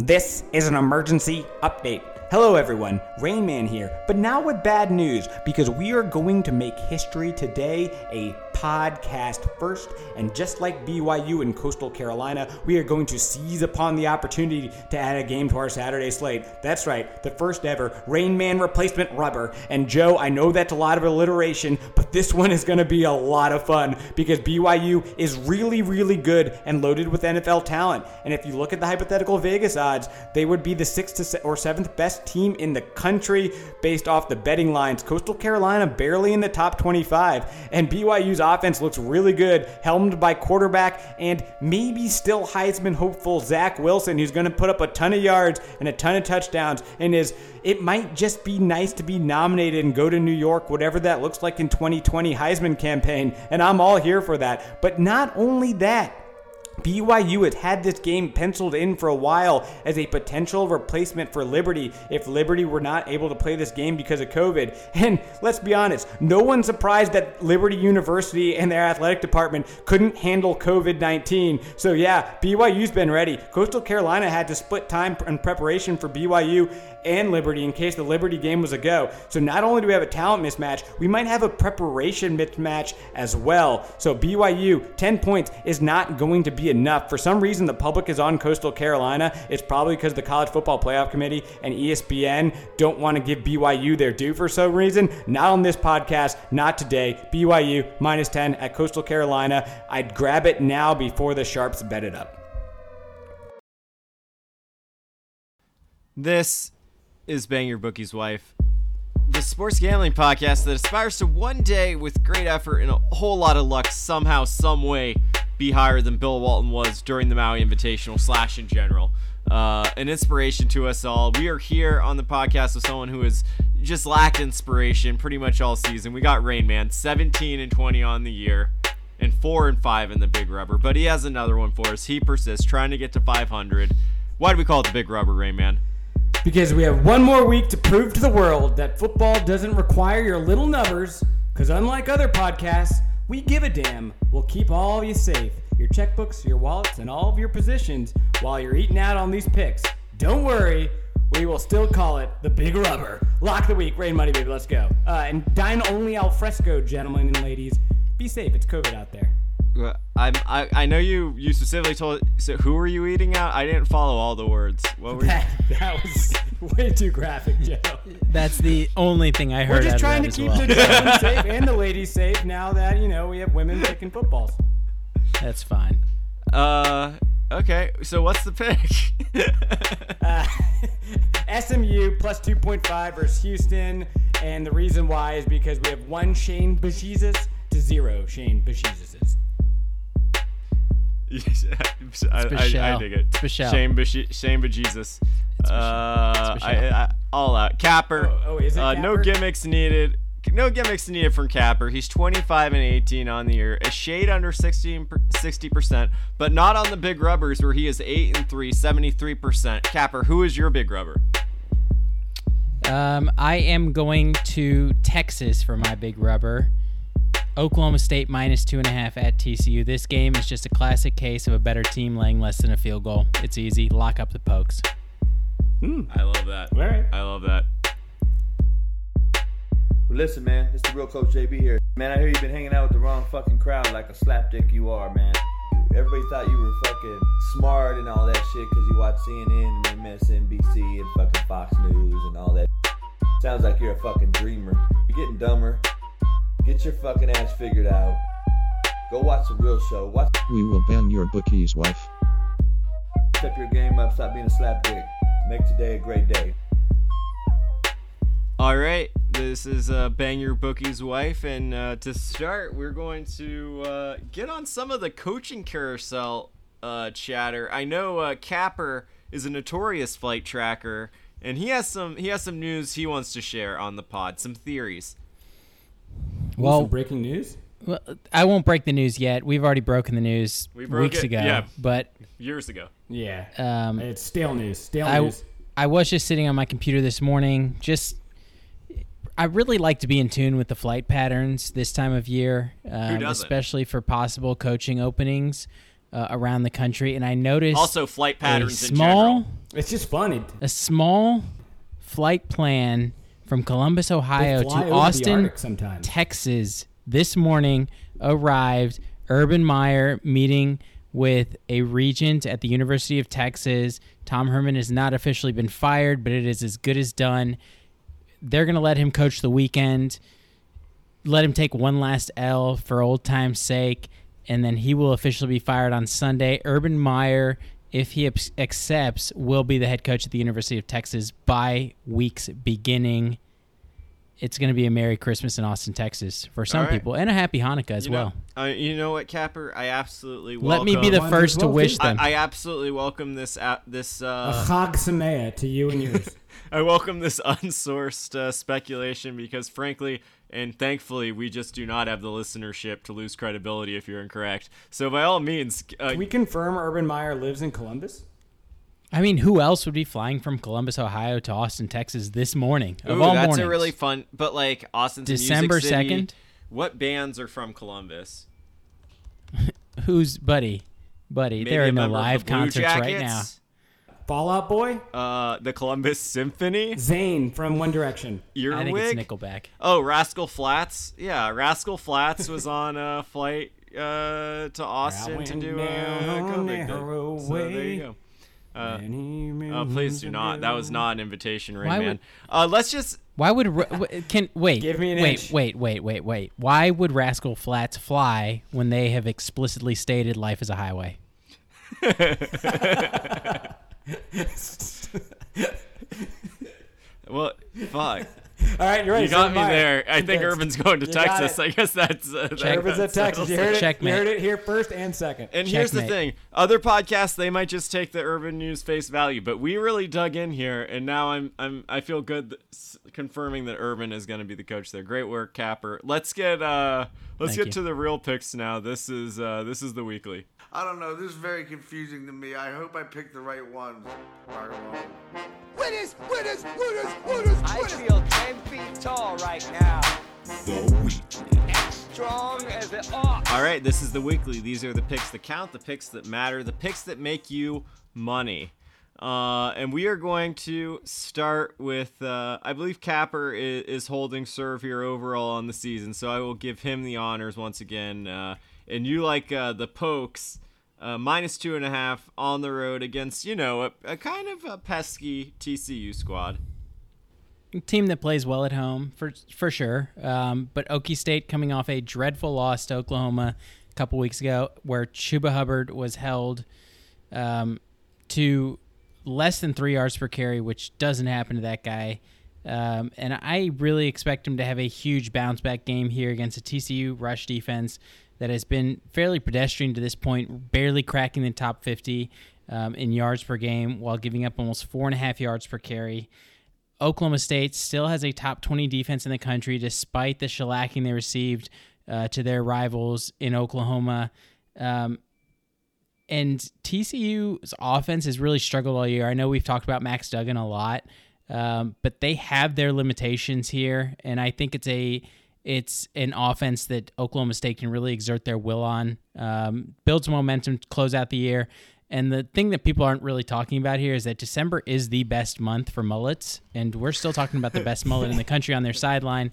This is an emergency update. Hello, everyone. Rainman here, but now with bad news because we are going to make history today a podcast first. And just like BYU and Coastal Carolina, we are going to seize upon the opportunity to add a game to our Saturday slate. That's right, the first ever Rain Man replacement rubber. And Joe, I know that's a lot of alliteration, but this one is going to be a lot of fun because BYU is really, really good and loaded with NFL talent. And if you look at the hypothetical Vegas odds, they would be the sixth or seventh best team in the country based off the betting lines. Coastal Carolina barely in the top 25, and BYU's offense looks really good, helmed by quarterback and maybe still Heisman hopeful Zach Wilson, who's going to put up a ton of yards and a ton of touchdowns. And is it might just be nice to be nominated and go to New York, whatever that looks like in 2020 Heisman campaign. And I'm all here for that. But not only that. BYU had had this game penciled in for a while as a potential replacement for Liberty if Liberty were not able to play this game because of COVID. And let's be honest, no one's surprised that Liberty University and their athletic department couldn't handle COVID 19. So, yeah, BYU's been ready. Coastal Carolina had to split time in preparation for BYU and Liberty in case the Liberty game was a go. So, not only do we have a talent mismatch, we might have a preparation mismatch as well. So, BYU, 10 points is not going to be enough. For some reason, the public is on Coastal Carolina. It's probably because the College Football Playoff Committee and ESPN don't want to give BYU their due for some reason. Not on this podcast, not today. BYU minus 10 at Coastal Carolina. I'd grab it now before the Sharps bet it up. This is Bang Your Bookie's Wife, the sports gambling podcast that aspires to one day, with great effort and a whole lot of luck, somehow, some way, be higher than Bill Walton was during the Maui Invitational slash in general. Uh, an inspiration to us all. We are here on the podcast with someone who has just lacked inspiration pretty much all season. We got Rain Man, 17 and 20 on the year, and 4 and 5 in the Big Rubber. But he has another one for us. He persists, trying to get to 500. Why do we call it the Big Rubber, Rain Man? Because we have one more week to prove to the world that football doesn't require your little numbers. Because unlike other podcasts, we give a damn. We'll keep all of you safe your checkbooks, your wallets, and all of your positions while you're eating out on these picks. Don't worry, we will still call it the Big Rubber. Lock the week, rain money, baby. Let's go. Uh, and dine only al fresco, gentlemen and ladies. Be safe. It's COVID out there. I'm, I I know you you specifically told. So who were you eating out? I didn't follow all the words. What were that, that was way too graphic, Joe. That's the only thing I heard. We're just trying to keep well. the gentlemen safe and the ladies safe now that you know we have women picking footballs. That's fine. Uh, okay. So what's the pick? uh, SMU plus 2.5 versus Houston, and the reason why is because we have one Shane Bejesus to zero Shane Bejesuses. I, I, I, dig it. Special. Shame, Besh- shame, bejesus. Uh, I, I, all out. Capper. Oh, oh is it uh, Capper? No gimmicks needed. No gimmicks needed from Capper. He's 25 and 18 on the year, a shade under 16 60%, but not on the big rubbers where he is 8 and 3, 73%. Capper, who is your big rubber? Um, I am going to Texas for my big rubber. Oklahoma State minus two and a half at TCU. This game is just a classic case of a better team laying less than a field goal. It's easy. Lock up the pokes. Hmm. I love that. All right. I love that. Well, listen, man, it's the real Coach JB here. Man, I hear you've been hanging out with the wrong fucking crowd like a slapdick you are, man. Everybody thought you were fucking smart and all that shit because you watch CNN and MSNBC and fucking Fox News and all that. Sounds like you're a fucking dreamer. You're getting dumber. Get your fucking ass figured out. Go watch the real show. Watch. We will ban your bookie's wife. Step your game up. Stop being a slapdick. Make today a great day. All right, this is uh, Bang Your Bookie's wife, and uh, to start, we're going to uh, get on some of the coaching carousel uh, chatter. I know uh, Capper is a notorious flight tracker, and he has some he has some news he wants to share on the pod, some theories. Well, Some breaking news. well, I won't break the news yet. We've already broken the news We broke weeks it, ago. yeah. But Years ago, Yeah. um, it's stale news. Stale I, news. I was just sitting on my computer this morning. Just, I really like to be in tune with the flight patterns this time of year, um, doesn't? especially for possible coaching openings uh, around the country. And I noticed also flight patterns a in small, general. It's just funny. A small flight plan from Columbus, Ohio to Austin, Texas this morning arrived Urban Meyer meeting with a regent at the University of Texas. Tom Herman has not officially been fired, but it is as good as done. They're going to let him coach the weekend, let him take one last L for old time's sake, and then he will officially be fired on Sunday. Urban Meyer, if he accepts, will be the head coach at the University of Texas by week's beginning it's going to be a Merry Christmas in Austin, Texas for some All right. people, and a Happy Hanukkah as You well. know, uh, you know what, Capper? I absolutely Let welcome. me be the Ones first to well, wish them. I, I absolutely welcome this. Uh, this. a Uh, Chag Sameach to you and yours. I welcome this unsourced uh, speculation because, frankly and thankfully, we just do not have the listenership to lose credibility if you're incorrect. So, by all means, uh, Can we confirm Urban Meyer lives in Columbus? I mean, who else would be flying from Columbus, Ohio to Austin, Texas this morning? Of ooh, all that's mornings? a really fun. But like Austin's a music December city. 2nd? What bands are from Columbus? Who's buddy? Buddy, Maybe there a are no member of the live Blue concerts right now. Jackets? Fall Out Boy? Uh, the Columbus Symphony. Zayn from One Direction. I think it's Nickelback. Oh, Rascal Flatts. Yeah, Rascal Flatts was on a flight uh, to Austin to went do a down cover narrow thing. So there way. you go. Uh, oh, please do not. That was not an invitation, Rain Why Man. would- Uh, let's just. Why would Ra- w- can wait? Give me an wait, inch. wait, wait, wait, wait. Why would Rascal Flatts fly when they have explicitly stated life is a highway? Well, fuck. All right, you're right. You got me Meyer. there. I think Convinced. Urban's going to You Texas. I guess that's. Uh, that- Urban's at Texas. You heard it. it. Checkmate. You heard it here first and second. And here's the thing: other podcasts they might just take the urban news face value, but we really dug in here, and now I'm I'm I feel good confirming that Urban is going to be the coach there. Great work, Capper. Let's get uh let's Thank get you. to the real picks now. This is uh this is the weekly. I don't know. This is very confusing to me. I hope I picked the right ones. Winners, winners, winners, winners, I feel 10 feet tall right now. Strong as it ought. All right, this is the weekly. These are the picks that count, the picks that matter, the picks that make you money. Uh, and we are going to start with, uh, I believe Capper is, is holding serve here overall on the season, so I will give him the honors once again. Uh, and you like uh, the Pokes, uh, minus two and a half on the road against, you know, a, a kind of a pesky TCU squad. team that plays well at home for for sure. Um, but Okie State coming off a dreadful loss to Oklahoma a couple weeks ago, where Chuba Hubbard was held um, to less than three yards per carry, which doesn't happen to that guy. Um, and I really expect him to have a huge bounce back game here against a TCU rush defense that has been fairly pedestrian to this point, barely cracking the top 50 um, in yards per game while giving up almost four and a half yards per carry. Oklahoma State still has a top 20 defense in the country despite the shellacking they received uh, to their rivals in Oklahoma. Um, and TCU's offense has really struggled all year. I know we've talked about Max Duggan a lot, um, but they have their limitations here, and I think it's a it's an offense that Oklahoma State can really exert their will on, um, build some momentum, to close out the year. And the thing that people aren't really talking about here is that December is the best month for mullets, and we're still talking about the best mullet in the country on their sideline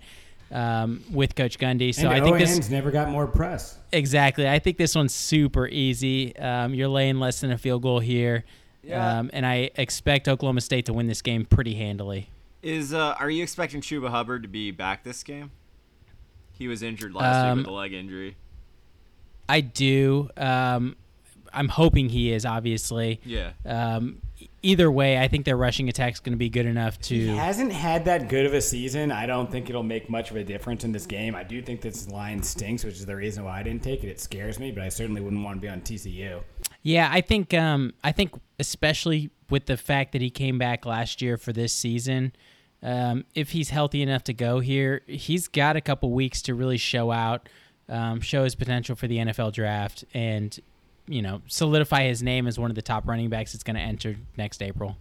um, with Coach Gundy. So and I think this ON's never got more press. Exactly. I think this one's super easy. Um, you're laying less than a field goal here. Yeah. Um, and I expect Oklahoma State to win this game pretty handily. Is uh, are you expecting Chuba Hubbard to be back this game? He was injured last Um, week with a leg injury. I do. Um, I'm hoping he is, obviously. Yeah. Um, either way, I think their rushing attack's going to be good enough to. He hasn't had that good of a season. I don't think it'll make much of a difference in this game. I do think this line stinks, which is the reason why I didn't take it. It scares me, but I certainly wouldn't want to be on TCU. Yeah, I think. Um, I think especially with the fact that he came back last year for this season, um, if he's healthy enough to go here, he's got a couple weeks to really show out, um, show his potential for the NFL draft, and you know solidify his name as one of the top running backs that's going to enter next April.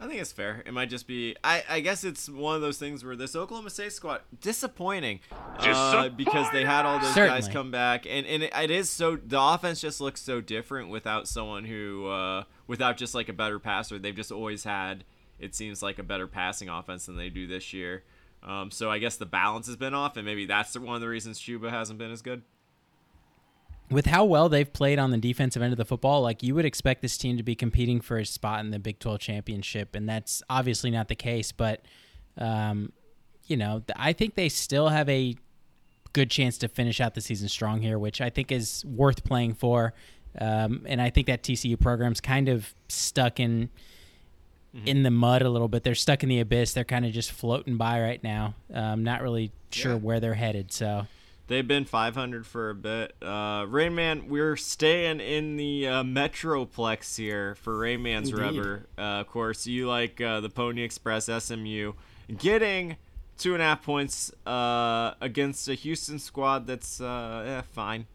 I think it's fair. It might just be. I, I guess it's one of those things where this Oklahoma State squad disappointing, uh, because they had all those guys come back, and and it, it is so the offense just looks so different without someone who uh, without just like a better passer. They've just always had it seems like a better passing offense than they do this year. Um, so I guess the balance has been off, and maybe that's one of the reasons Chuba hasn't been as good. with how well they've played on the defensive end of the football, like you would expect this team to be competing for a spot in the Big 12 championship, and that's obviously not the case. But, um, you know, I think they still have a good chance to finish out the season strong here, which I think is worth playing for. Um, and I think that TCU program's kind of stuck in in the mud a little bit. They're stuck in the abyss. They're kind of just floating by right now. Um, not really sure Yeah. where they're headed. So. They've been 500 for a bit. Uh, Rain Man, we're staying in the uh, Metroplex here for Rain Man's Indeed. rubber. Uh, of course, you like uh, the Pony Express SMU getting two and a half points uh, against a Houston squad that's uh, eh, fine.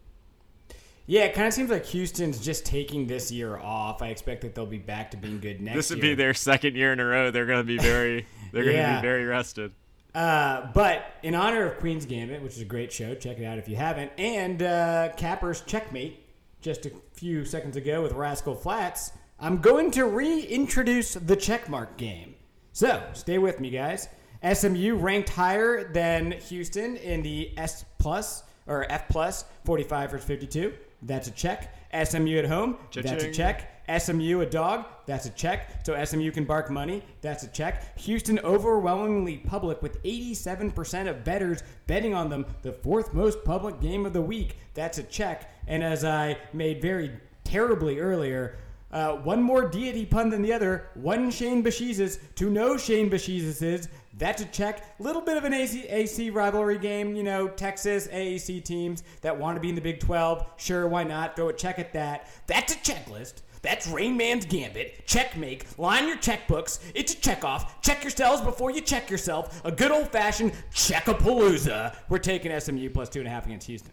Yeah, it kind of seems like Houston's just taking this year off. I expect that they'll be back to being good next This would year. be their second year in a row. They're going to be very, they're going to Yeah. be very rested. Uh, but in honor of Queen's Gambit, which is a great show, check it out if you haven't, and uh, Capper's Checkmate just a few seconds ago with Rascal Flatts, I'm going to reintroduce the checkmark game. So stay with me, guys. SMU ranked higher than Houston in the S plus or F plus 45 versus 52. That's a check. SMU at home. That's a check. SMU a dog, that's a check. So SMU can bark money, that's a check. Houston overwhelmingly public with 87% of bettors betting on them, the fourth most public game of the week, that's a check. And as I made very terribly earlier, uh, one more deity pun than the other, one Shane Bashiz's to no Shane Bashiz's. That's a check. Little bit of an AC, AC rivalry game, you know, Texas AAC teams that want to be in the Big 12. Sure, why not? Throw a check at that. That's a checklist. That's Rain Man's Gambit. Checkmate. Line your checkbooks. It's a check off. Check yourselves before you check yourself. A good old fashioned checkapalooza. We're taking SMU plus two and a half against Houston.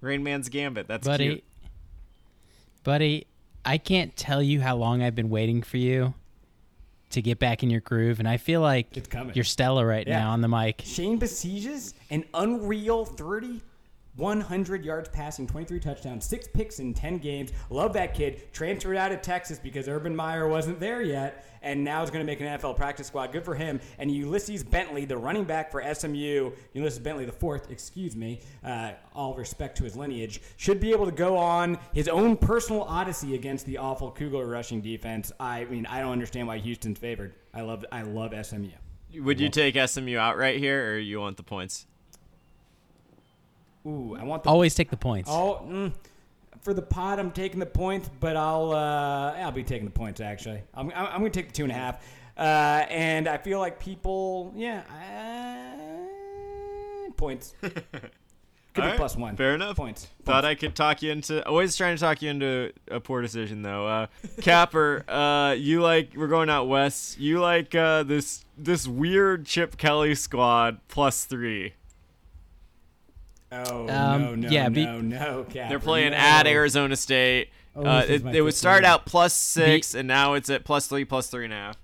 Rain Man's Gambit. That's buddy, cute. Buddy, I can't tell you how long I've been waiting for you to get back in your groove, and I feel like you're stellar right Yeah. now on the mic. Shane Besieges, an unreal 30, 100 yards passing, 23 touchdowns, six picks in 10 games. Love that kid. Transferred out of Texas because Urban Meyer wasn't there yet, and now is going to make an NFL practice squad. Good for him. And Ulysses Bentley, the running back for SMU, Ulysses Bentley the fourth, excuse me, uh, all respect to his lineage, should be able to go on his own personal odyssey against the awful Cougar rushing defense. I mean, I don't understand why Houston's favored. I love, I love SMU. Would you take SMU out right here, or you want the points? Ooh, I want the Always take the points. Oh, mm, for the pod, I'm taking the points, but I'll uh, I'll be taking the points actually. I'm I'm, I'm going to take the two and a half, uh, and I feel like people, yeah, uh, points. Could be Alright, plus one. Fair enough. Points. Thought Points. I could talk you into. Always trying to talk you into a poor decision though. Uh, Capper, uh, you like we're going out west. You like uh, this this weird Chip Kelly squad plus three. Oh Um, no no yeah, be- no no! Capper, They're playing no. at Arizona State. Oh, uh, it, it would start one. out plus six, and now it's at plus three, plus three and a half.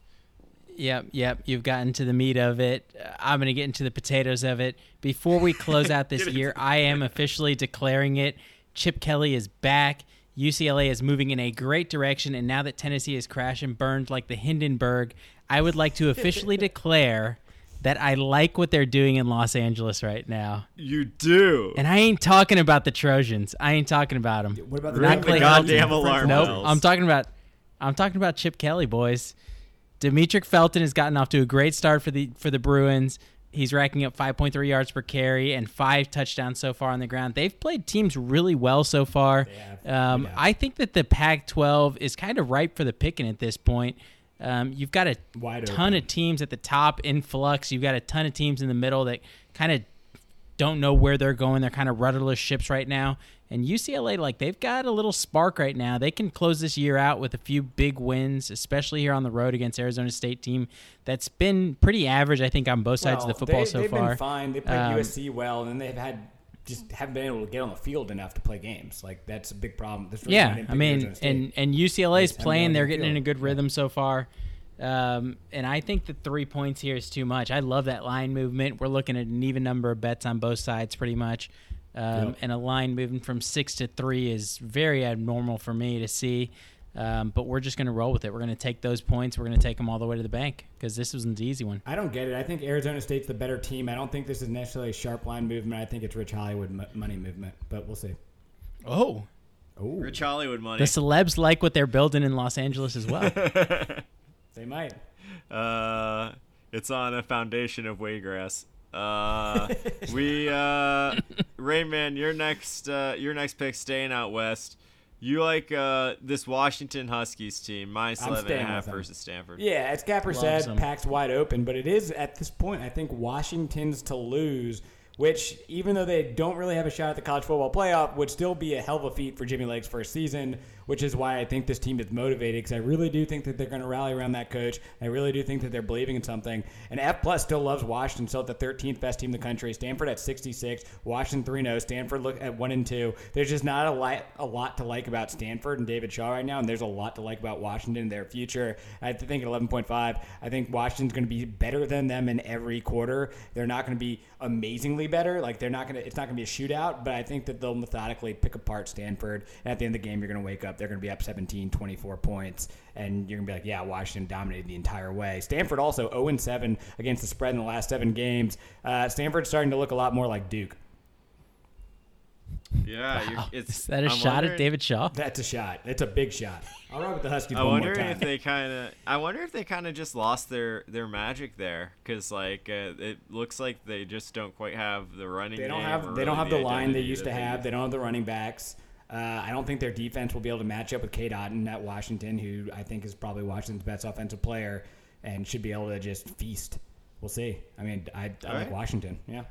Yep, yep. You've gotten to the meat of it. Uh, I'm going to get into the potatoes of it. Before we close out this year, I am officially declaring it. Chip Kelly is back. UCLA is moving in a great direction, and now that Tennessee is crashing burned like the Hindenburg, I would like to officially declare that I like what they're doing in Los Angeles right now. You do. And I ain't talking about the Trojans. I ain't talking about them. What about the Not the goddamn Helton. alarm Nope. bells. I'm talking about I'm talking about Chip Kelly, boys. Demetric Felton has gotten off to a great start for the for the Bruins. He's racking up 5.3 yards per carry and five touchdowns so far on the ground. They've played teams really well so far. have. Um, They have. I think that the Pac-12 is kind of ripe for the picking at this point. Um, you've got a Wide ton open. of teams at the top in flux. You've got a ton of teams in the middle that kind of don't know where they're going. They're kind of rudderless ships right now. And UCLA, like they've got a little spark right now. They can close this year out with a few big wins, especially here on the road against Arizona State team that's been pretty average, I think, on both sides Well, of the football they, so they've far. been fine. They played Um, USC well, and then they've had just haven't been able to get on the field enough to play games. Like that's a big problem. The Yeah, I mean, and and UCLA's Haven't playing; they're the getting in a good rhythm so far. Um, and I think the three points here is too much. I love that line movement. We're looking at an even number of bets on both sides, pretty much. Um, Yep. And a line moving from six to three is very abnormal for me to see. Um, but we're just going to roll with it. We're going to take those points. We're going to take them all the way to the bank because this wasn't an easy one. I don't get it. I think Arizona State's the better team. I don't think this is necessarily a sharp line movement. I think it's Rich Hollywood m- money movement, but we'll see. Oh, Oh, Rich Hollywood money. the celebs like what they're building in Los Angeles as well. they might. Uh, it's on a foundation of waygrass. Uh, we uh, Rayman, your next uh, your next pick staying out west. You like uh, this Washington Huskies team minus I'm 11 and a half versus Stanford. Yeah, as Capper Loves said, them. pack's wide open, but it is at this point. I think Washington's to lose, which even though they don't really have a shot at the college football playoff, would still be a hell of a feat for Jimmy Lake's first season. Which is why I think this team is motivated because I really do think that they're going to rally around that coach. I really do think that they're believing in something. And F plus still loves Washington, still at the 13th best team in the country. Stanford at 66, Washington 3 0, Stanford look at 1 and 2. There's just not a lot, a lot to like about Stanford and David Shaw right now, and there's a lot to like about Washington and their future. I think at 11.5, I think Washington's going to be better than them in every quarter. They're not going to be amazingly better. Like they're not going to. It's not going to be a shootout, but I think that they'll methodically pick apart Stanford. And at the end of the game, you're going to wake up. They're going to be up 17, 24 points, and you're going to be like, yeah, Washington dominated the entire way. Stanford also 0 and 7 against the spread in the last seven games. Uh, Stanford's starting to look a lot more like Duke. Yeah, you're, it's Is that a I'm shot at David Shaw? That's a shot. It's a big shot. I'll ride with the Huskies I one wonder more time. if they kind of. I wonder if they kind of just lost their their magic there, because like uh, it looks like they just don't quite have the running. They don't game have or they don't have the line they used that to have. They don't have the running backs. Uh, I don't think their defense will be able to match up with Cade Otton at Washington, who I think is probably Washington's best offensive player and should be able to just feast. We'll see. I mean, I, I like right. Washington. Yeah,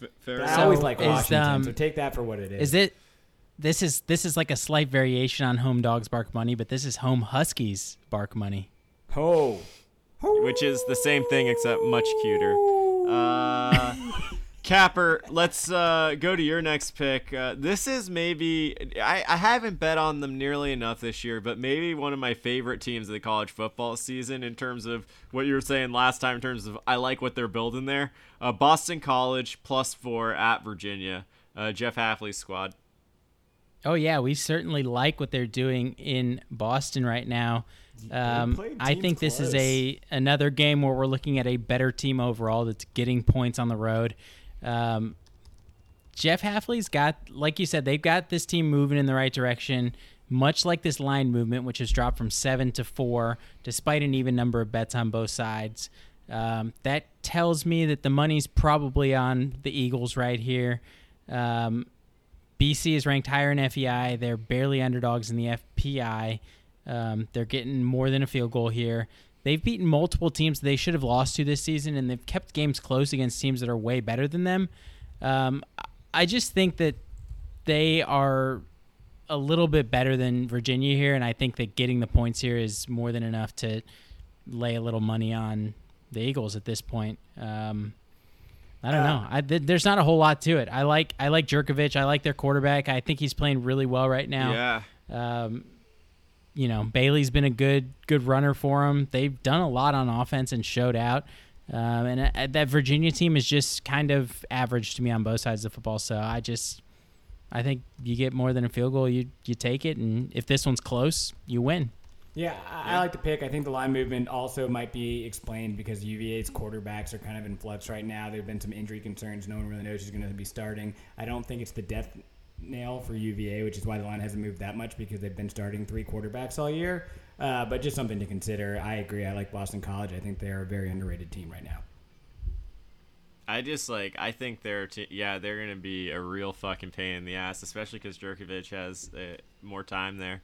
F- fair I enough. So always like is, Washington. um, so take that for what it is. Is it? This is this is like a slight variation on home dogs bark money, but this is home huskies bark money. Oh, which is the same thing except much cuter. Uh, Capper, let's uh, go to your next pick. Uh, this is maybe I, I haven't bet on them nearly enough this year, but maybe one of my favorite teams of the college football season in terms of what you were saying last time. In terms of I like what they're building there. Uh, Boston College plus four at Virginia. Uh, Jeff Hafley's squad. Oh yeah, we certainly like what they're doing in Boston right now. Um, I think this is a another game where we're looking at a better team overall that's getting points on the road. Um, Jeff Hafley's got, like you said, they've got this team moving in the right direction, much like this line movement, which has dropped from seven to four, despite an even number of bets on both sides. Um, that tells me that the money's probably on the Eagles right here. Um, BC is ranked higher in FEI. They're barely underdogs in the FPI. Um, they're getting more than a field goal here. They've beaten multiple teams they should have lost to this season, and they've kept games close against teams that are way better than them. Um, I just think that they are a little bit better than Virginia here, and I think that getting the points here is more than enough to lay a little money on the Eagles at this point. Um, I don't know. I, th- there's not a whole lot to it. I like I like Jurkovec. I like their quarterback. I think he's playing really well right now. Yeah. Um, you know, Bailey's been a good good runner for them. They've done a lot on offense and showed out. Um, and uh, that Virginia team is just kind of average to me on both sides of the football. So I just, I think you get more than a field goal, you you take it, and if this one's close, you win. Yeah, I, I like the pick. I think the line movement also might be explained because UVA's quarterbacks are kind of in flux right now. There have been some injury concerns. No one really knows who's going to be starting. I don't think it's the death nail for UVA, which is why the line hasn't moved that much because they've been starting three quarterbacks all year. Uh, but just something to consider. I agree. I like Boston College. I think they're a very underrated team right now. I just like I think they're t- yeah they're gonna be a real fucking pain in the ass, especially because Jurkovec has uh, more time there.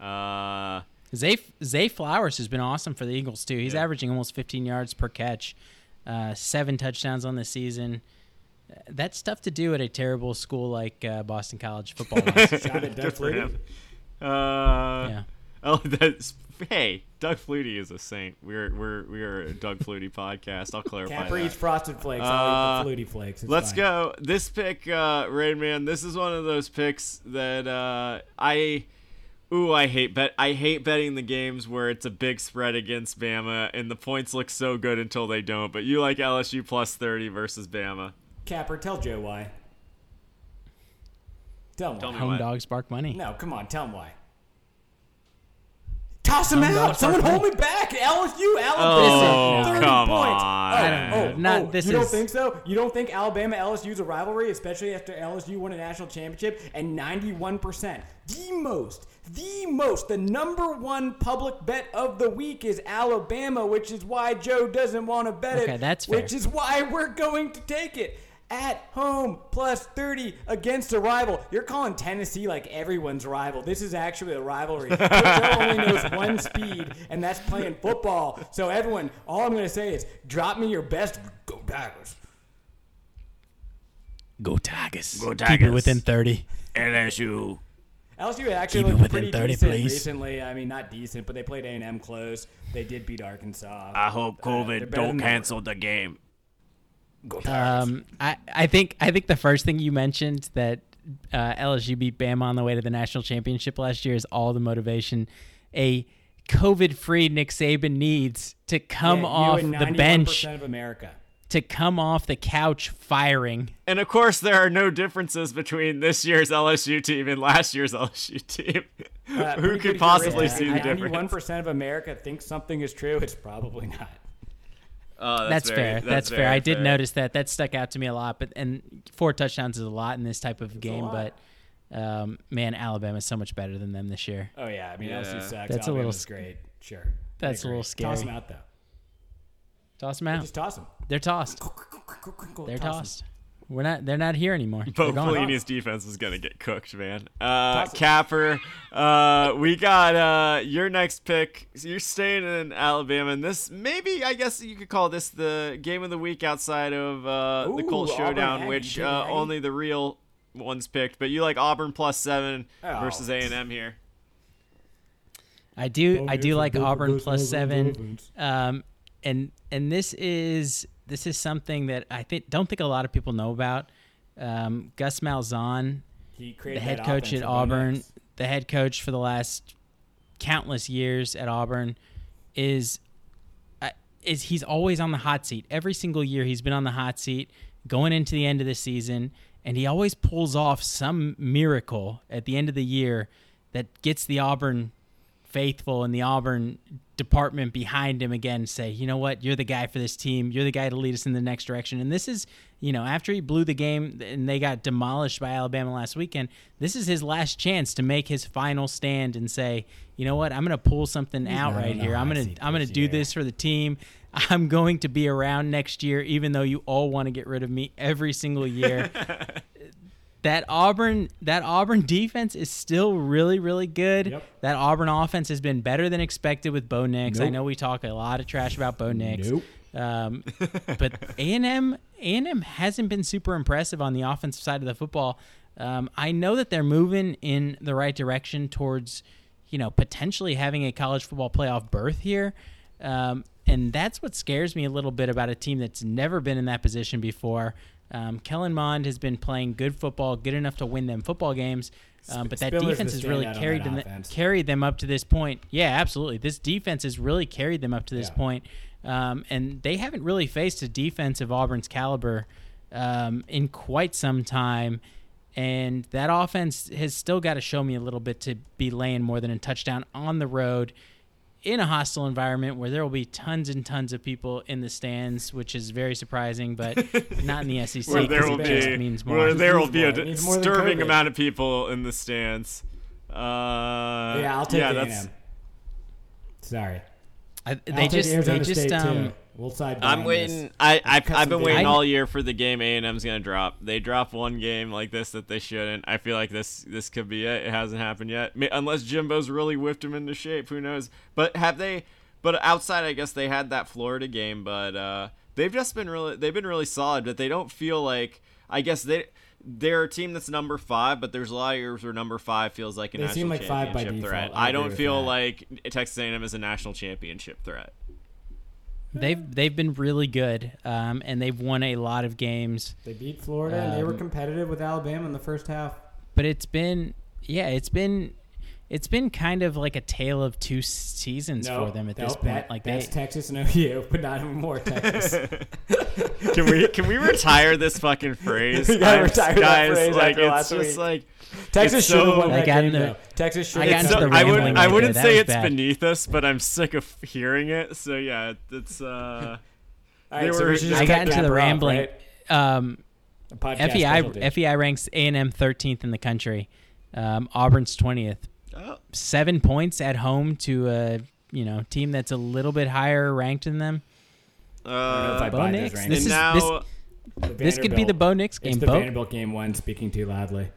Uh, Zay Zay Flowers has been awesome for the Eagles too. He's Yeah. averaging almost 15 yards per catch, uh, seven touchdowns on the season. Uh, That's tough to do at a terrible school like uh, Boston College football. was. Shot at Doug good for Flutie. him. Uh, yeah. Oh, that's hey, Doug Flutie is a saint. We're we're we're a Doug Flutie podcast. I'll clarify Capper that. eats frosted flakes. Uh, I'll eat the flutie flakes. It's Let's fine. go. This pick, uh, Rain Man. This is one of those picks that uh, I, ooh, I hate bet. I hate betting the games where it's a big spread against Bama and the points look so good until they don't. But you like LSU plus thirty versus Bama. Capper, tell Joe why. Tell him Tell why. me Home why. dogs bark money. No, come on, tell him why. Toss him Home out. dogs Someone bark hold me back. LSU, Alabama. Oh, 30 come points. on. Oh, I don't know. oh, Not- oh, this you don't is- think so? You don't think Alabama LSU's a rivalry, especially after LSU won a national championship and 91%. The most, the most, the number one public bet of the week is Alabama, which is why Joe doesn't want to bet it. Okay, that's fair. Which is why we're going to take it. At home, plus 30 against a rival. You're calling Tennessee like everyone's rival. This is actually a rivalry. Joe only knows one speed, and that's playing football. So, everyone, all I'm going to say is drop me your best. Go Tigers. Go Tigers. Go Tigers. Keep it Tigers. within 30. LSU. LSU actually Keep it looked within pretty 30, decent please. recently. I mean, not decent, but they played A&M close. They did beat Arkansas. I hope Uh, don't better than they were. the game. Go Tigers. Um, I, I think I think the first thing you mentioned that uh, LSU beat Bama on the way to the national championship last year is all the motivation a COVID-free Nick Saban needs to come Yeah, you off the bench, of America. to come off the couch firing. And of course, there are no differences between this year's LSU team and last year's LSU team. Uh, Who could possibly heuristic. see the difference? Ninety-one percent of America thinks something is true. It's probably not. Oh, That's, very- fair. That's, fair. very I did fair. notice that. That stuck out to me a lot. But and four touchdowns is a lot in this type of game. But um, man, Alabama's so much better than them this year. Oh yeah, I mean Yeah. LSU sucks. That's a little Alabama's sc- great. Sure. That's a little scary. Toss them out though. Toss them out. Just toss them. They're tossed. They're tossed. We're not. They're not here anymore. Bo Pelini's defense is gonna get cooked, man. Uh, Capper, uh, we got uh, your next pick. So you're staying in Alabama, and this maybe I guess you could call this the game of the week outside of uh, the Ooh, Colt Auburn Showdown, Aggie, which uh, only the real ones picked. But you like Auburn plus seven Oh. versus A and M here. I do. I do like Auburn goes, plus goes, seven. Um, and and this is this is something that I think don't think a lot of people know about. Um, Gus Malzahn, He the head coach at Auburn, the head coach for the last countless years at Auburn, is uh, is he's always on the hot seat. Every single year he's been on the hot seat going into the end of the season, and he always pulls off some miracle at the end of the year that gets the Auburn faithful and the Auburn department behind him again say, you know what, you're the guy for this team. You're the guy to lead us in the next direction. And this is, you know, after he blew the game and they got demolished by Alabama last weekend, this is his last chance to make his final stand and say, you know what, I'm going to pull something out right here. I'm going to I'm going to do this for the team. I'm going to be around next year even though you all want to get rid of me every single year that Auburn that Auburn defense is still really really good. Yep. That Auburn offense has been better than expected with Bo Nix. I know we talk a lot of trash about Bo Nix. Nope. Um, but A and M A and M hasn't been super impressive on the offensive side of the football. Um, I know that they're moving in the right direction towards, you know, potentially having a college football playoff berth here. Um, and that's what scares me a little bit about a team that's never been in that position before. Um, Kellen Mond has been playing good football, good enough to win them football games. Um, but that Spiller's defense has really carried them offense. carried them up to this point. Yeah, absolutely. This defense has really carried them up to this Yeah. point. Um, and they haven't really faced a defense of Auburn's caliber um, in quite some time. And that offense has still got to show me a little bit to be laying more than a touchdown on the road in a hostile environment where there will be tons and tons of people in the stands, which is very surprising, but not in the SEC. Where there 'cause will it just be means more. where there will be a more than disturbing amount of people in the stands. Uh, Yeah, I'll take yeah, the that's. A&M. Sorry. I, I'll they take just Arizona they just State, um, too. We'll side I'm waiting. this. I I've, I've been waiting I- all year for the game A and M's gonna drop. They drop one game like this that they shouldn't. I feel like this this could be it. It hasn't happened yet, unless Jimbo's really whipped him into shape. Who knows? But have they? But outside, I guess they had that Florida game. But uh, they've just been really they've been really solid. But they don't feel like I guess they they're a team that's number five, but there's a lot of years where number five feels like a They national seem like five by championship default. threat. I I, don't feel like Texas A&M is a national championship threat. They've they've been really good, um, and they've won a lot of games. They beat Florida and they were Um, competitive with Alabama in the first half. But it's been yeah, it's been it's been kind of like a tale of two seasons No, for them at no, this point. that- like that's they Texas and OU, but not anymore Texas. Can we can we retire this fucking phrase? We gotta I'm- retire that guys, phrase like after it's last just week. like Texas should have so- won I that got game. into- though. Texas should I have. got so, I wouldn't I wouldn't there. say it's bad. beneath us, but I'm sick of hearing it. So yeah, it's uh All they so were- we just I got into the Capper off, rambling. right? Um, FEI specialty. FEI ranks A and M 13th in the country. Um, Auburn's 20th. Oh, Seven points at home to a you know team that's a little bit higher ranked than them. I don't know if I uh, Bo Nix, rankings. and this is- now this- This could be the Bo Nix It's game. the Bo, Vanderbilt game one. Speaking too loudly.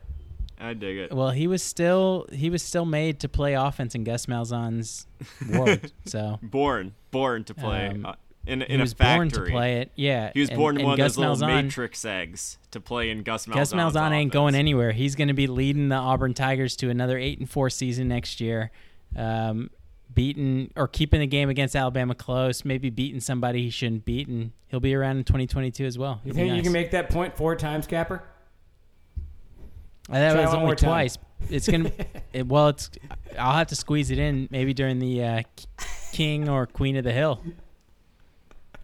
I dig it. well, he was still he was still made to play offense in Gus Malzahn's world. So Born, born to play Um, in he in was a factory. born to play it. Yeah, He was and- born in and one Gus of those little matrix eggs to play in Gus Malzahn's Gus Malzahn ain't going anywhere. He's going to be leading the Auburn Tigers to another eight and four season next year. Um, beating or keeping the game against Alabama close, maybe beating somebody he shouldn't beat, and he'll be around in 2022 as well. You He'll be think you can make that point four times, Capper? That Try was one only more time. twice. It's gonna. it, well, it's. I'll have to squeeze it in maybe during the uh, King or Queen of the Hill.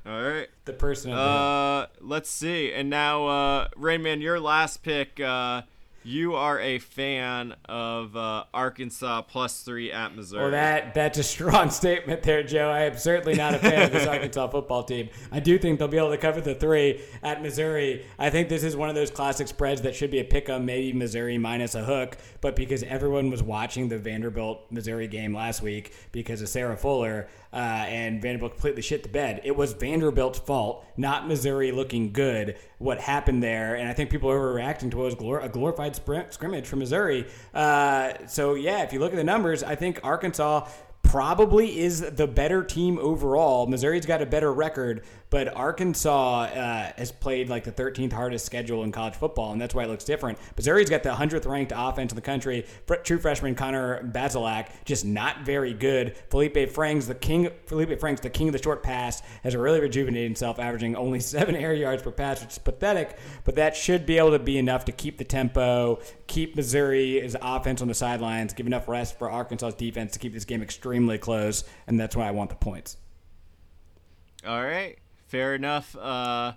All right. The person. Uh, let's see. And now, uh, Rayman, your last pick. Uh, you are a fan of uh, Arkansas plus three at Missouri. Well, that that's a strong statement there, Joe. I am certainly not a fan of this Arkansas football team. I do think they'll be able to cover the three at Missouri. I think this is one of those classic spreads that should be a pick maybe Missouri minus a hook. But because everyone was watching the Vanderbilt Missouri game last week because of Sarah Fuller, uh, and Vanderbilt completely shit the bed. It was Vanderbilt's fault, not Missouri looking good. What happened there, and I think people are overreacting to what was glor- a glorified scrimmage for Missouri. Uh, so yeah, if you look at the numbers, I think Arkansas probably is the better team overall. Missouri's got a better record, but Arkansas uh, has played like the 13th hardest schedule in college football, and that's why it looks different. Missouri's got the 100th ranked offense in the country. True freshman Connor Bazelak just not very good. Felipe Franks, the king. Felipe Franks, the king of the short pass, has really rejuvenated himself, averaging only seven air yards per pass, which is pathetic. But that should be able to be enough to keep the tempo, keep Missouri's offense on the sidelines, give enough rest for Arkansas's defense to keep this game extremely close, and that's why I want the points. All right, fair enough. Uh,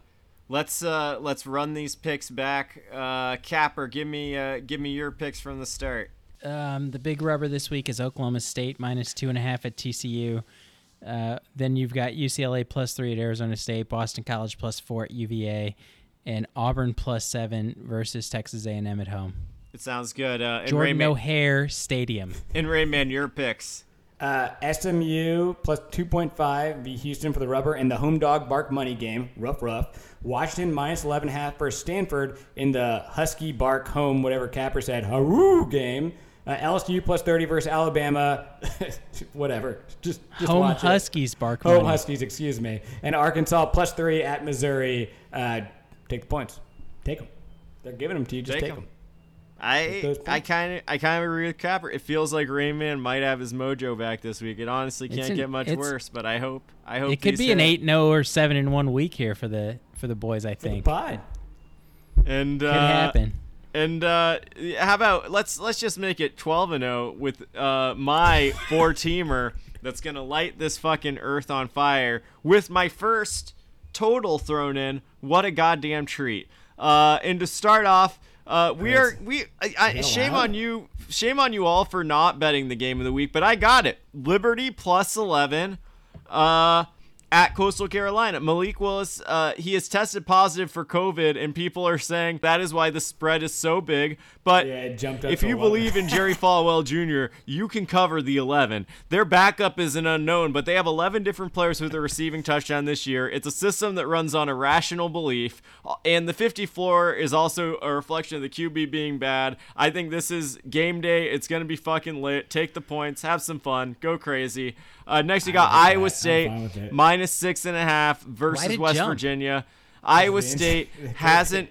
let's uh, let's run these picks back. Uh, Capper, give me uh, give me your picks from the start. Um, the big rubber this week is Oklahoma State minus two and a half at TCU. Uh, then you've got UCLA plus three at Arizona State, Boston College plus four at UVA, and Auburn plus seven versus Texas A&M at home. It sounds good. Uh, Jordan Rayman, O'Hare Stadium. and Rayman, your picks. Uh, SMU plus 2.5 v Houston for the rubber in the home dog bark money game. Rough, rough. Washington minus 11.5 versus Stanford in the Husky bark home, whatever Capper said, haroo game. Uh, LSU plus 30 versus Alabama. whatever. Just, just home watch it. Huskies bark Home money. Huskies, excuse me. And Arkansas plus three at Missouri. Uh, take the points. Take them. They're giving them to you. Just Take take 'em. them. I I kind of I kind of agree with Capper. It feels like Rayman might have his mojo back this week. It honestly can't an- get much worse. But I hope I hope It could these be an hit. eight zero or seven in one week here for the for the boys. I think pod. and could uh, happen. And uh, how about let's let's just make it 12 and 0 with uh, my four teamer that's gonna light this fucking earth on fire with my first total thrown in. What a goddamn treat! Uh, and to start off, uh, we are we I, I, shame on you shame on you all for not betting the game of the week, but I got it. Liberty plus 11. Uh, at Coastal Carolina. Malik Willis, uh, he has tested positive for COVID, and people are saying that is why the spread is so big. But Yeah, jumped if you 11. believe in Jerry Falwell Jr., you can cover the 11. Their backup is an unknown, but they have 11 different players with a receiving touchdown this year. It's a system that runs on irrational belief, and the 50 floor is also a reflection of the QB being bad. I think this is game day. It's going to be fucking lit. Take the points, have some fun, go crazy. Uh, next, you got with that. Iowa State fine with it. minus six and a half versus West jump? Virginia. Iowa State hasn't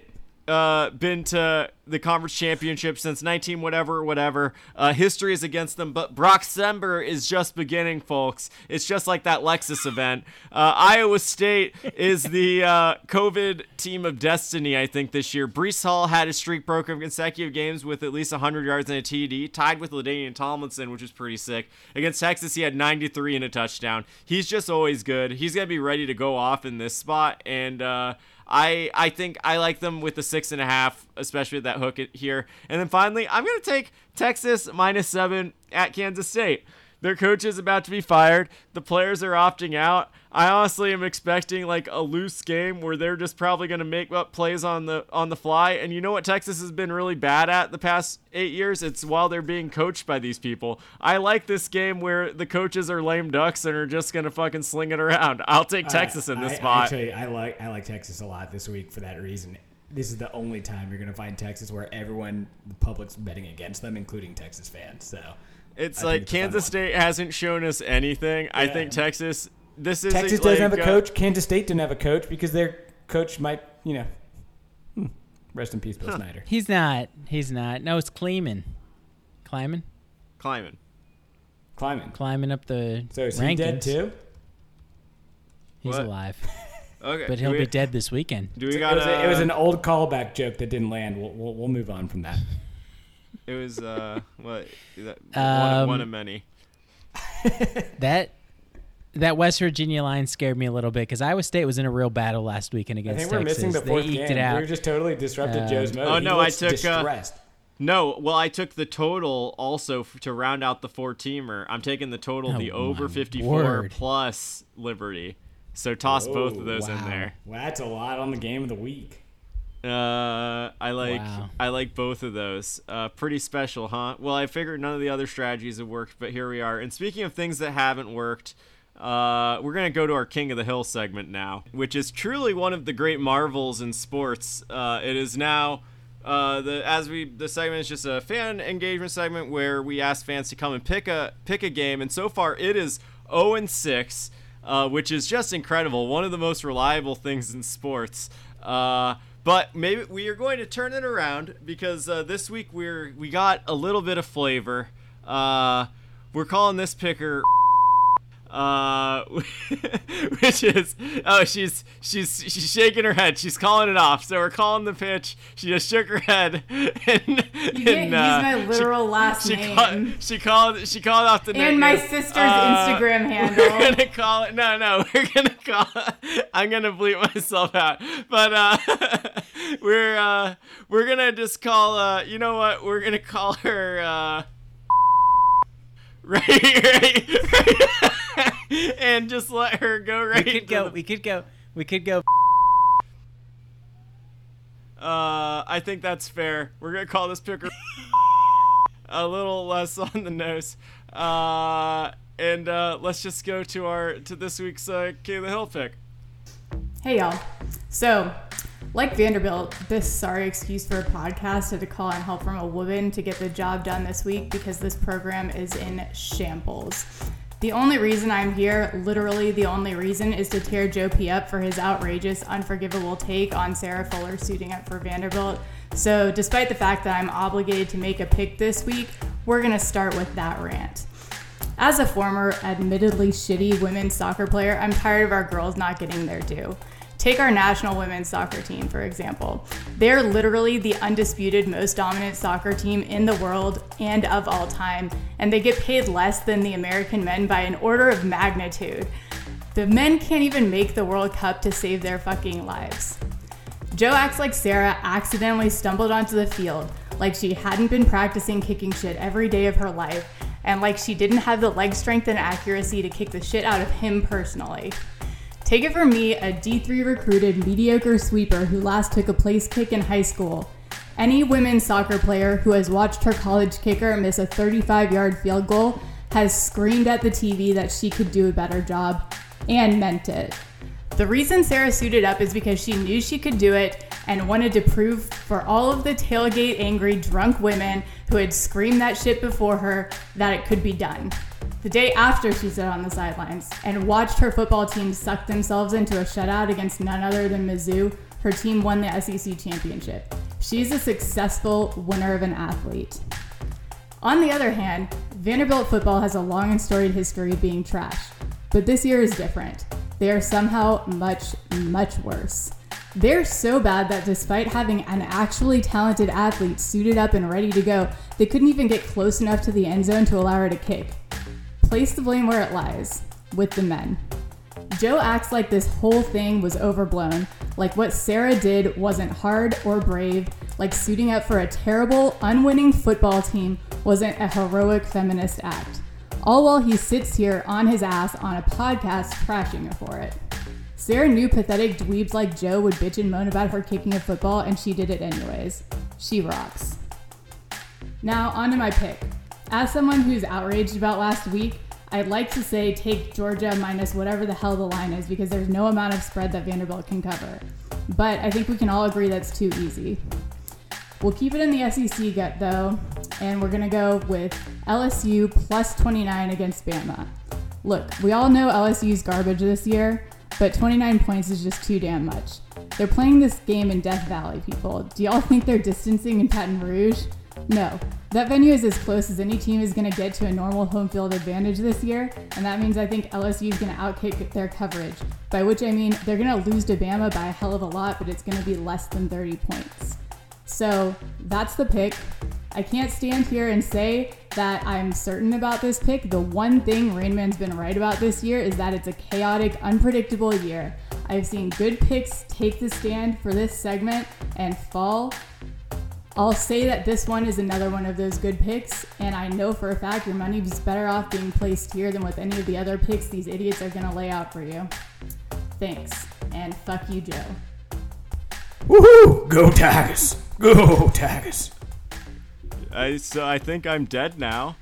uh, been to the conference championship since 19 whatever whatever. Uh, history is against them, but Brock Sember is just beginning, folks. It's just like that Lexus event. Uh, Iowa State is the uh, COVID team of destiny, I think, this year. Breece Hall had a streak broken of consecutive games with at least 100 yards and a TD, tied with LaDainian Tomlinson, which is pretty sick. Against Texas, he had 93 and a touchdown. He's just always good. He's gonna be ready to go off in this spot, and uh, I I think I like them with the six and a half, especially with that hook here. And then finally, I'm gonna take Texas minus seven at Kansas State. Their coach is about to be fired. The players are opting out. I honestly am expecting like a loose game where they're just probably going to make up plays on the on the fly. And you know what Texas has been really bad at the past eight years? It's while they're being coached by these people. I like this game where the coaches are lame ducks and are just going to fucking sling it around. I'll take Texas in this I, spot. Actually, I like I like Texas a lot this week for that reason. This is the only time you're going to find Texas where everyone, the public's betting against them, including Texas fans. So it's I like it's a fun Kansas one. State hasn't shown us anything. I think Texas. This is Texas a, doesn't have a like, uh, coach. Kansas State didn't have a coach because their coach might, you know, hmm, rest in peace, Bill Snyder. He's not. He's not. No, it's Klieman. Climbing, climbing. Climbing. climbing up the So is rankings. he dead too? He's What? alive, Okay, but he'll we, be dead this weekend. Do we It got? was, a, it was an old callback joke that didn't land. We'll, we'll, we'll move on from that. It was uh what? That, Um, one, one of many. That that West Virginia line scared me a little bit because Iowa State was in a real battle last weekend I against think we're Texas. missing the they fourth eked game. it out. We just totally disrupted Um, Joe's mode. Oh, He no, I looks took, uh, distressed. No, well, I took the total also f- to round out the four teamer. I'm taking the total, Oh, the over 54 word. plus Liberty. So toss both of those in there. Well, that's a lot on the game of the week. Uh, I like Wow. I like both of those. Uh, pretty special, huh? Well, I figured none of the other strategies have worked, but here we are. And speaking of things that haven't worked, uh, we're gonna go to our King of the Hill segment now, which is truly one of the great marvels in sports. Uh, it is now. Uh, the as we the segment is just a fan engagement segment where we ask fans to come and pick a pick a game, and so far it is 0 and 6, uh, which is just incredible. One of the most reliable things in sports. Uh, but maybe we are going to turn it around because uh, this week we're we got a little bit of flavor. Uh, we're calling this picker uh, which is oh she's she's she's shaking her head. She's calling it off. So we're calling the pitch. She just shook her head and, and You can't use uh, my literal last she, name. Called, she called she called off the name. and my sister's Uh, Instagram handle. We're gonna call it. No, no, we're gonna call. I'm gonna bleep myself out. But uh, we're uh, we're gonna just call. Uh, you know what? We're gonna call her. Uh, right, right, right. and just let her go right. we could go. the- We could go. We could go. Uh, I think that's fair. We're gonna call this picker a little less on the nose. Uh, and uh, let's just go to our to this week's uh, King of the Hill pick. Hey y'all. So, like Vanderbilt, this sorry excuse for a podcast had to call on help from a woman to get the job done this week because this program is in shambles. The only reason I'm here, literally the only reason, is to tear Joe P up for his outrageous, unforgivable take on Sarah Fuller suiting up for Vanderbilt. So, despite the fact that I'm obligated to make a pick this week, we're gonna start with that rant. As a former, admittedly shitty women's soccer player, I'm tired of our girls not getting their due. Take our national women's soccer team, for example. They're literally the undisputed most dominant soccer team in the world and of all time, and they get paid less than the American men by an order of magnitude. The men can't even make the World Cup to save their fucking lives. Joe acts like Sarah accidentally stumbled onto the field, like she hadn't been practicing kicking shit every day of her life, and like she didn't have the leg strength and accuracy to kick the shit out of him personally. Take it from me, a D3 recruited mediocre sweeper who last took a place kick in high school. Any women's soccer player who has watched her college kicker miss a 35 yard field goal has screamed at the TV that she could do a better job and meant it. The reason Sarah suited up is because she knew she could do it and wanted to prove for all of the tailgate angry drunk women who had screamed that shit before her that it could be done. The day after she sat on the sidelines and watched her football team suck themselves into a shutout against none other than Mizzou, her team won the SEC championship. She's a successful winner of an athlete. On the other hand, Vanderbilt football has a long and storied history of being trash. But this year is different. They are somehow much, much worse. They're so bad that despite having an actually talented athlete suited up and ready to go, they couldn't even get close enough to the end zone to allow her to kick. Place the blame where it lies with the men. Joe acts like this whole thing was overblown, like what Sarah did wasn't hard or brave, like suiting up for a terrible, unwinning football team wasn't a heroic feminist act. All while he sits here on his ass on a podcast trashing her for it. Sarah knew pathetic dweebs like Joe would bitch and moan about her kicking a football, and she did it anyways. She rocks. Now, on to my pick. As someone who's outraged about last week, I'd like to say take Georgia minus whatever the hell the line is because there's no amount of spread that Vanderbilt can cover. But I think we can all agree that's too easy. We'll keep it in the SEC gut though, and we're gonna go with LSU plus 29 against Bama. Look, we all know LSU's garbage this year, but 29 points is just too damn much. They're playing this game in Death Valley, people. Do y'all think they're distancing in Baton Rouge? No. That venue is as close as any team is going to get to a normal home field advantage this year, and that means I think LSU is going to outkick their coverage, by which I mean they're going to lose to Bama by a hell of a lot, but it's going to be less than 30 points. So that's the pick. I can't stand here and say that I'm certain about this pick. The one thing Rainman's been right about this year is that it's a chaotic, unpredictable year. I've seen good picks take the stand for this segment and fall, I'll say that this one is another one of those good picks, and I know for a fact your money is better off being placed here than with any of the other picks these idiots are gonna lay out for you. Thanks, and fuck you, Joe. Woohoo! Go Tigers! Go Tigers! I so I think I'm dead now.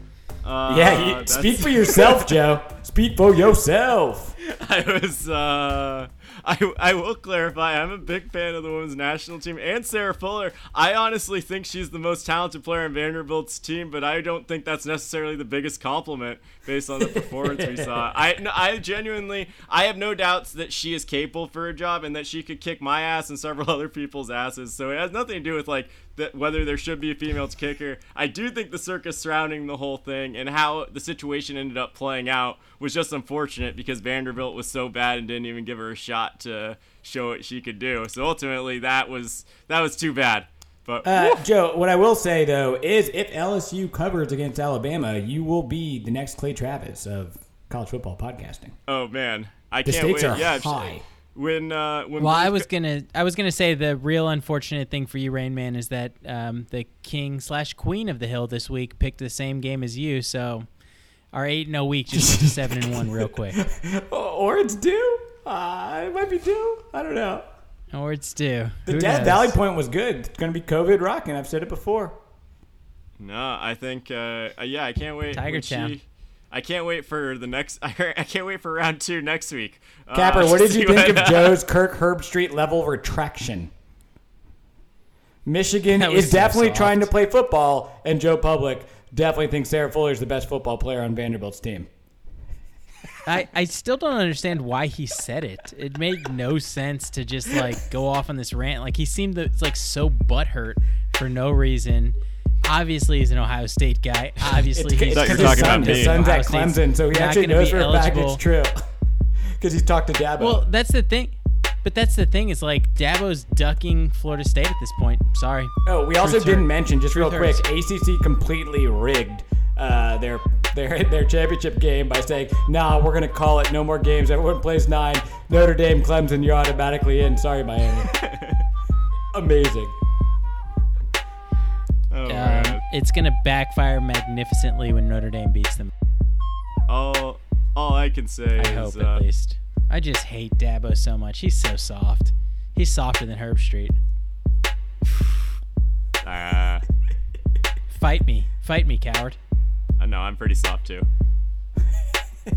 Uh, yeah, you, speak for yourself, Joe. Speak for yourself. I was. Uh, I, I will clarify, I'm a big fan of the women's national team and Sarah Fuller. I honestly think she's the most talented player in Vanderbilt's team, but I don't think that's necessarily the biggest compliment based on the performance we saw. I, no, I genuinely, I have no doubts that she is capable for a job and that she could kick my ass and several other people's asses. So it has nothing to do with like that whether there should be a female kicker. I do think the circus surrounding the whole thing and how the situation ended up playing out was just unfortunate because Vanderbilt was so bad and didn't even give her a shot to show what she could do. So ultimately, that was that was too bad. But uh, Joe, what I will say though is, if LSU covers against Alabama, you will be the next Clay Travis of college football podcasting. Oh man, I the can't stakes wait. are yeah, high. When uh, when well, I was gonna I was gonna say the real unfortunate thing for you, Rain Man, is that um, the king slash queen of the hill this week picked the same game as you, so our eight and a week just went seven and one real quick. or it's due. Uh, it might be two. I don't know. Or it's two. The Who Death knows? Valley point was good. It's going to be COVID rocking. I've said it before. No, I think uh, uh, yeah, I can't wait. Tiger when Town. I can't wait for the next. I can't wait for round two next week. Uh, Capper, what did you think what- of Joe's Kirk Herbstreit level retraction? Michigan is so definitely soft. trying to play football, and Joe Public definitely thinks Sarah Fuller is the best football player on Vanderbilt's team. I, I still don't understand why he said it. It made no sense to just like go off on this rant. Like he seemed to, like so butthurt for no reason. Obviously, he's an Ohio State guy. Obviously, It's, he's it's thought you 'cause were his son, about his son's Ohio at State's Clemson, so he not actually gonna knows for a fact eligible. it's true. Because he's talked to Dabo. Well, that's the thing. But that's the thing is like Dabo's ducking Florida State at this point. Sorry. Oh, we also Truth didn't mention just real Truth quick. ACC completely rigged uh, their their their championship game by saying, "Nah, we're gonna call it no more games. Everyone plays nine. Notre Dame, Clemson, you're automatically in. Sorry, Miami." Amazing. Oh, Um, it's gonna backfire magnificently when Notre Dame beats them. all all I can say I is hope uh, at least. I just hate Dabo so much. He's so soft. He's softer than Herbstreit. uh, Fight me, fight me, coward. I know I'm pretty soft too.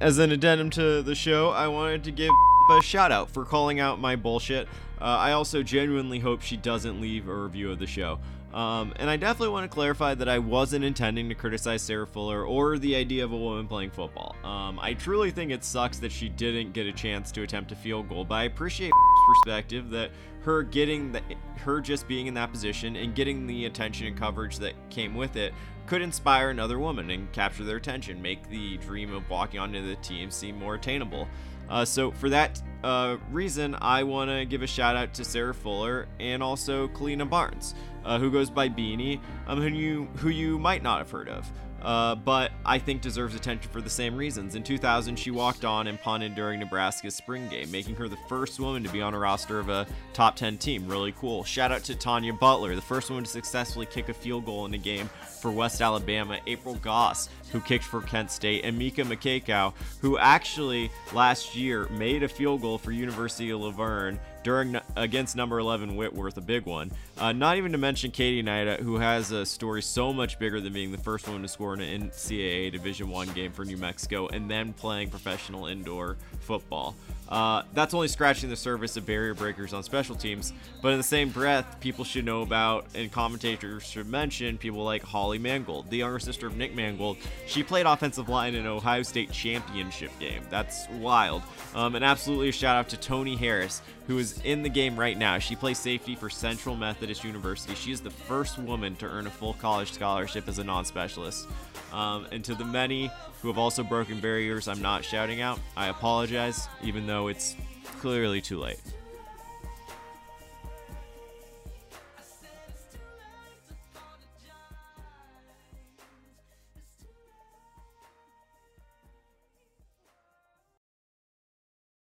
As an addendum to the show, I wanted to give a shout out for calling out my bullshit. Uh, I also genuinely hope she doesn't leave a review of the show. Um, and I definitely want to clarify that I wasn't intending to criticize Sarah Fuller or the idea of a woman playing football. Um, I truly think it sucks that she didn't get a chance to attempt a field goal, but I appreciate perspective that her getting the, her just being in that position and getting the attention and coverage that came with it could inspire another woman and capture their attention, make the dream of walking onto the team seem more attainable. Uh, so for that uh, reason, I want to give a shout out to Sarah Fuller and also Kalina Barnes, uh, who goes by Beanie, um, who you who you might not have heard of. Uh, but I think deserves attention for the same reasons. In 2000, she walked on and punted during Nebraska's spring game, making her the first woman to be on a roster of a top 10 team. Really cool. Shout out to Tanya Butler, the first woman to successfully kick a field goal in a game for West Alabama. April Goss, who kicked for Kent State, and Mika Makakau, who actually last year made a field goal for University of La Verne during against number 11 Whitworth, a big one. Uh, not even to mention Katie Hnida, who has a story so much bigger than being the first woman to score in an NCAA Division One game for New Mexico and then playing professional indoor football. Uh, that's only scratching the surface of barrier breakers on special teams, but in the same breath, people should know about and commentators should mention people like Holly Mangold, the younger sister of Nick Mangold. She played offensive line in Ohio State championship game. That's wild. Um, and absolutely a shout out to Toni Harris, who is in the game right now. She plays safety for Central Methodist University. She is the first woman to earn a full college scholarship as a non specialist. Um, and to the many who have also broken barriers, I'm not shouting out. I apologize, even though it's clearly too late.